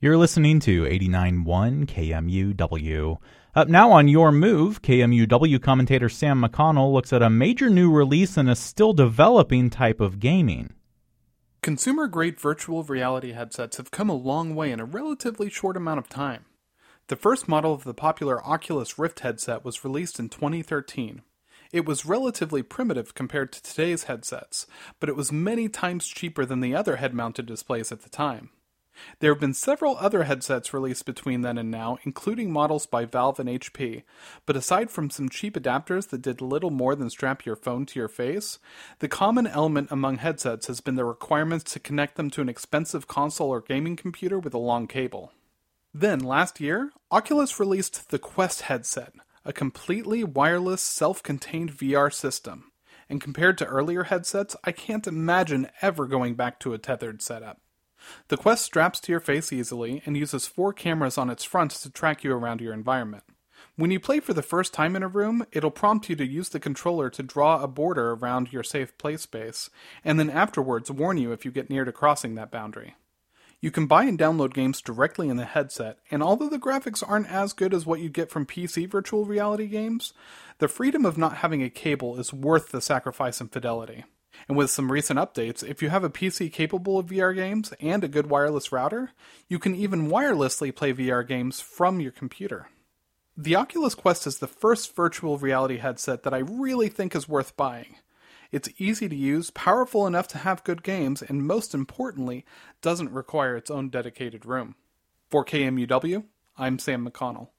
You're listening to 89.1 KMUW. Up now on Your Move, KMUW commentator Sam McConnell looks at a major new release in a still developing type of gaming. Consumer grade virtual reality headsets have come a long way in a relatively short amount of time. The first model of the popular Oculus Rift headset was released in 2013. It was relatively primitive compared to today's headsets, but it was many times cheaper than the other head mounted displays at the time. There have been several other headsets released between then and now, including models by Valve and HP, but aside from some cheap adapters that did little more than strap your phone to your face, the common element among headsets has been the requirements to connect them to an expensive console or gaming computer with a long cable. Then, last year, Oculus released the Quest headset, a completely wireless, self contained VR system. And compared to earlier headsets, I can't imagine ever going back to a tethered setup. The Quest straps to your face easily and uses four cameras on its front to track you around your environment. When you play for the first time in a room, it'll prompt you to use the controller to draw a border around your safe play space, and then afterwards warn you if you get near to crossing that boundary. You can buy and download games directly in the headset, and although the graphics aren't as good as what you get from PC virtual reality games, the freedom of not having a cable is worth the sacrifice in fidelity. And with some recent updates, if you have a PC capable of VR games and a good wireless router, you can even wirelessly play VR games from your computer. The Oculus Quest is the first virtual reality headset that I really think is worth buying. It's easy to use, powerful enough to have good games, and most importantly, doesn't require its own dedicated room. For KMUW, I'm Sam McConnell.